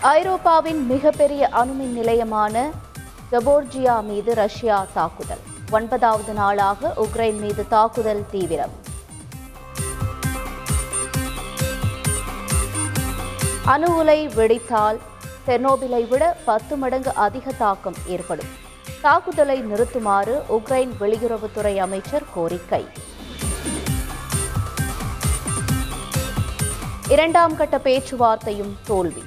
ஐரோப்பாவின் மிகப்பெரிய அணுமின் நிலையமான ஜபோர்ஜியா மீது ரஷ்யா தாக்குதல். ஒன்பதாவது நாளாக உக்ரைன் மீது தாக்குதல் தீவிரம். அணு உலை வெடித்தால் செர்னோபிலை விட பத்து மடங்கு அதிக தாக்கம் ஏற்படும். தாக்குதலை நிறுத்துமாறு உக்ரைன் வெளியுறவுத்துறை அமைச்சர் கோரிக்கை. இரண்டாம் கட்ட பேச்சுவார்த்தையும் தோல்வி.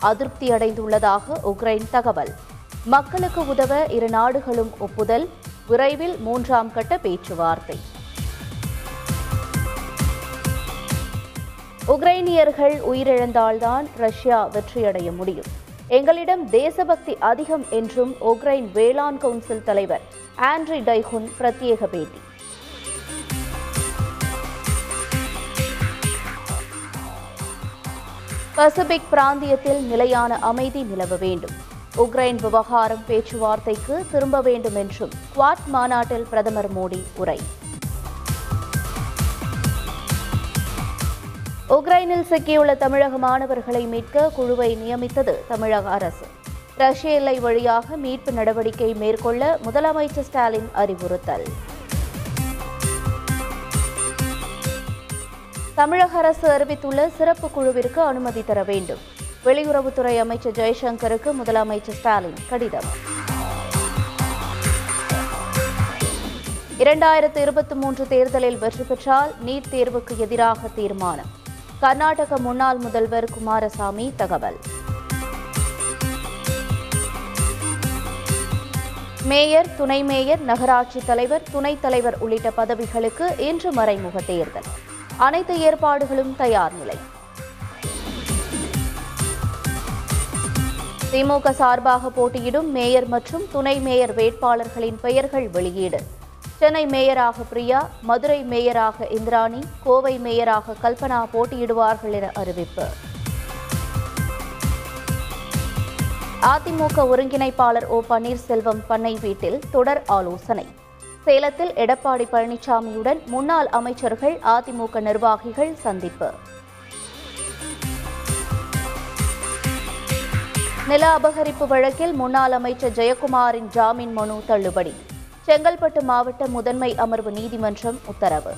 அதிருப்தி அடைந்துள்ளதாக உக்ரைன் தகவல். மக்களுக்கு உதவ இரு நாடுகளும் ஒப்புதல். விரைவில் மூன்றாம் கட்ட பேச்சுவார்த்தை. உக்ரைனியர்கள் உயிரிழந்தால்தான் ரஷ்யா வெற்றியடைய முடியும். எங்களிடம் தேசபக்தி அதிகம் என்றும் உக்ரைன் வேளாண் கவுன்சில் தலைவர் ஆண்ட்ரி டைகுன் பிரத்யேக பேட்டி. பசிபிக் பிராந்தியத்தில் நிலையான அமைதி நிலவ வேண்டும். உக்ரைன் விவகாரம் பேச்சுவார்த்தைக்கு திரும்ப வேண்டும் என்றும் குவாட் மாநாட்டில் பிரதமர் மோடி உரை. உக்ரைனில் சிக்கியுள்ள தமிழக மாணவர்களை மீட்க குழுவை நியமித்தது தமிழக அரசு. ரஷ்ய எல்லை வழியாக மீட்பு நடவடிக்கை மேற்கொள்ள முதலமைச்சர் ஸ்டாலின் அறிவுறுத்தல். தமிழக அரசு அறிவித்துள்ள சிறப்பு குழுவிற்கு அனுமதி தர வேண்டும். வெளியுறவுத்துறை அமைச்சர் ஜெய்சங்கருக்கு முதலமைச்சர் ஸ்டாலின் கடிதம். இரண்டாயிரத்து இருபத்தி மூன்று தேர்தலில் வெற்றி பெற்றால் நீட் தேர்வுக்கு எதிராக தீர்மானம். கர்நாடக முன்னாள் முதல்வர் குமாரசாமி தகவல். மேயர் துணை மேயர் நகராட்சி தலைவர் துணைத் தலைவர் உள்ளிட்ட பதவிகளுக்கு இன்று மறைமுக தேர்தல். அனைத்து ஏற்பாடுகளும் தயார் நிலை. திமுக சார்பாக போட்டியிடும் மேயர் மற்றும் துணை மேயர் வேட்பாளர்களின் பெயர்கள் வெளியீடு. சென்னை மேயராக பிரியா மதுரை மேயராக இந்திராணி கோவை மேயராக கல்பனா போட்டியிடுவார்கள் என அறிவிப்பு. அதிமுக ஒருங்கிணைப்பாளர் ஓ பன்னீர்செல்வம் பண்ணை வீட்டில் தொடர் ஆலோசனை. சேலத்தில் எடப்பாடி பழனிசாமியுடன் முன்னாள் அமைச்சர்கள் அதிமுக நிர்வாகிகள் சந்திப்பு. நில அபகரிப்பு வழக்கில் முன்னாள் அமைச்சர் ஜெயக்குமாரின் ஜாமீன் மனு தள்ளுபடி. செங்கல்பட்டு மாவட்ட முதன்மை அமர்வு நீதிமன்றம் உத்தரவு.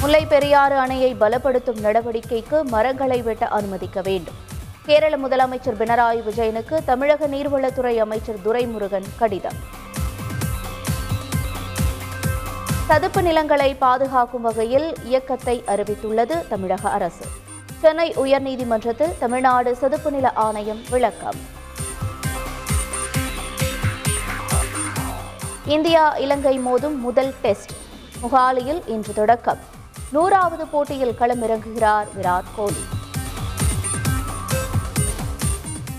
முல்லை பெரியாறு அணையை பலப்படுத்தும் நடவடிக்கைக்கு மரங்களை வெட்ட அனுமதிக்க வேண்டும். கேரள முதலமைச்சர் பினராயி விஜயனுக்கு தமிழக நீர்வளத்துறை அமைச்சர் துரைமுருகன் கடிதம். சதுப்பு நிலங்களை பாதுகாக்கும் வகையில் இயக்கத்தை அறிவித்துள்ளது தமிழக அரசு. சென்னை உயர்நீதிமன்றத்தில் தமிழ்நாடு சதுப்பு நில ஆணையம் விளக்கம். இந்தியா இலங்கை மோதும் முதல் டெஸ்ட். முகாலியில் இன்று தொடக்கம். நூறாவது போட்டியில் களமிறங்குகிறார் விராட் கோலி.